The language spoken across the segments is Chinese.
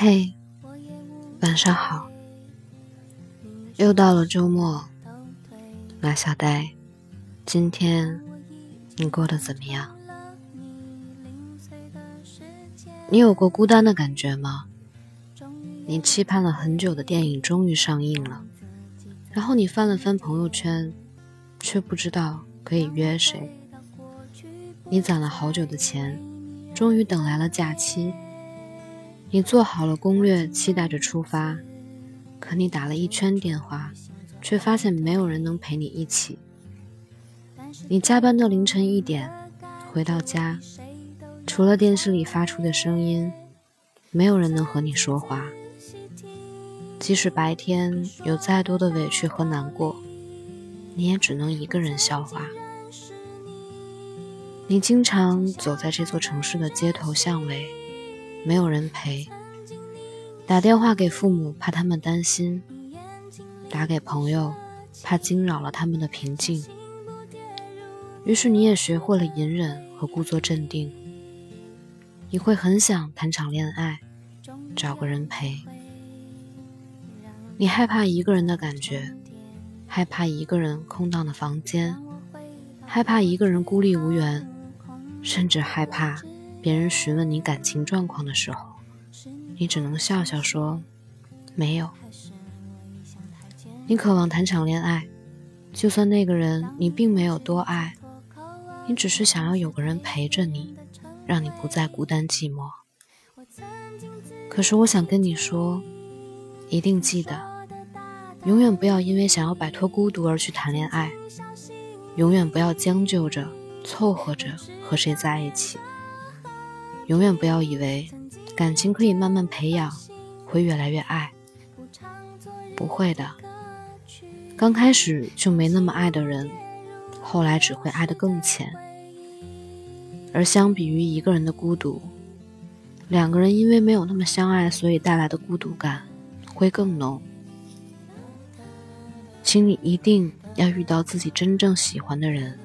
嘿，晚上好，又到了周末，马小呆，今天你过得怎么样？你有过孤单的感觉吗？你期盼了很久的电影终于上映了，然后你翻了翻朋友圈，却不知道可以约谁。你攒了好久的钱，终于等来了假期。你做好了攻略，期待着出发，可你打了一圈电话，却发现没有人能陪你一起。你加班到凌晨一点，回到家，除了电视里发出的声音，没有人能和你说话。即使白天有再多的委屈和难过，你也只能一个人消化。你经常走在这座城市的街头巷尾。没有人陪，打电话给父母怕他们担心，打给朋友怕惊扰了他们的平静。于是你也学会了隐忍和故作镇定。你会很想谈场恋爱，找个人陪。你害怕一个人的感觉，害怕一个人空荡的房间，害怕一个人孤立无援，甚至害怕。别人询问你感情状况的时候，你只能笑笑说：“没有。”你渴望谈场恋爱，就算那个人你并没有多爱，你只是想要有个人陪着你，让你不再孤单寂寞。可是我想跟你说，一定记得，永远不要因为想要摆脱孤独而去谈恋爱，永远不要将就着凑合着和谁在一起。永远不要以为感情可以慢慢培养，会越来越爱。不会的，刚开始就没那么爱的人，后来只会爱得更浅。而相比于一个人的孤独，两个人因为没有那么相爱，所以带来的孤独感会更浓。请你一定要遇到自己真正喜欢的人，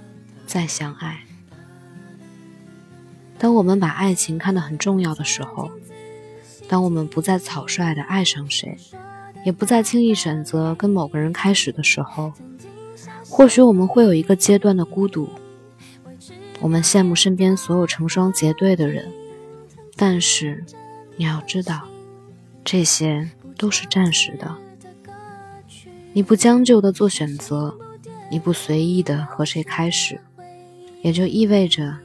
再相爱。当我们把爱情看得很重要的时候，当我们不再草率的爱上谁，也不再轻易选择跟某个人开始的时候，或许我们会有一个阶段的孤独。我们羡慕身边所有成双结对的人，但是你要知道，这些都是暂时的。你不将就的做选择，你不随意的和谁开始，也就意味着。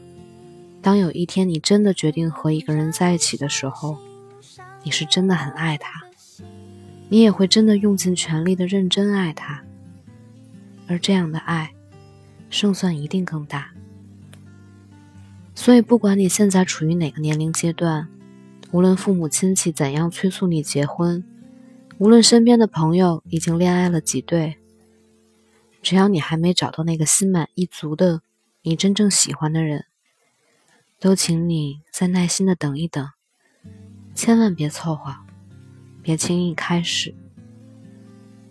当有一天你真的决定和一个人在一起的时候，你是真的很爱他，你也会真的用尽全力的认真爱他，而这样的爱，胜算一定更大。所以，不管你现在处于哪个年龄阶段，无论父母亲戚怎样催促你结婚，无论身边的朋友已经恋爱了几对，只要你还没找到那个心满意足的你真正喜欢的人。都请你再耐心的等一等，千万别凑合，别轻易开始。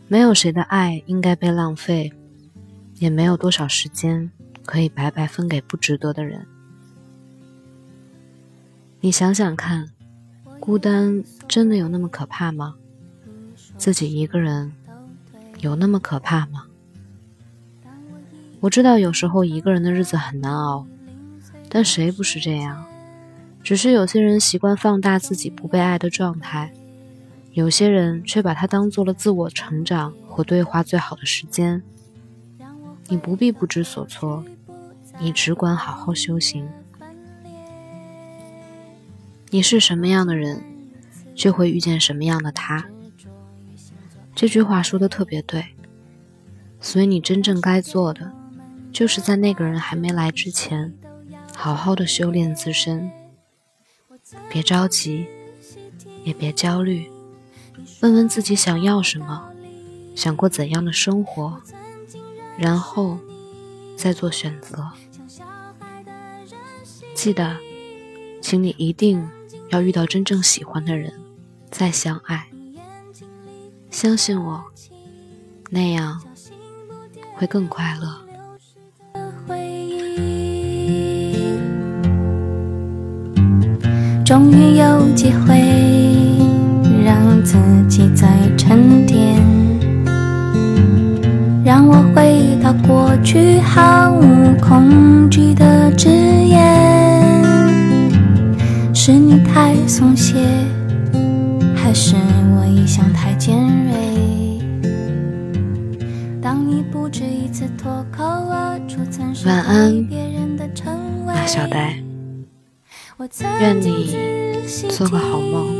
没有谁的爱应该被浪费，也没有多少时间可以白白分给不值得的人。你想想看，孤单真的有那么可怕吗？自己一个人有那么可怕吗？我知道有时候一个人的日子很难熬。但谁不是这样？只是有些人习惯放大自己不被爱的状态，有些人却把它当做了自我成长和对话最好的时间。你不必不知所措，你只管好好修行。你是什么样的人，就会遇见什么样的他。这句话说的特别对。所以你真正该做的，就是在那个人还没来之前。好好的修炼自身，别着急，也别焦虑，问问自己想要什么，想过怎样的生活，然后再做选择。记得，请你一定要遇到真正喜欢的人，再相爱。相信我，那样会更快乐。终于有机会。让自己再沉淀，让我回到过去毫无恐惧的誓言。是你太松懈，还是我一向太尖锐？当你不止一次脱口而出，曾是晚安别人的称谓。马小呆，愿你做个好梦。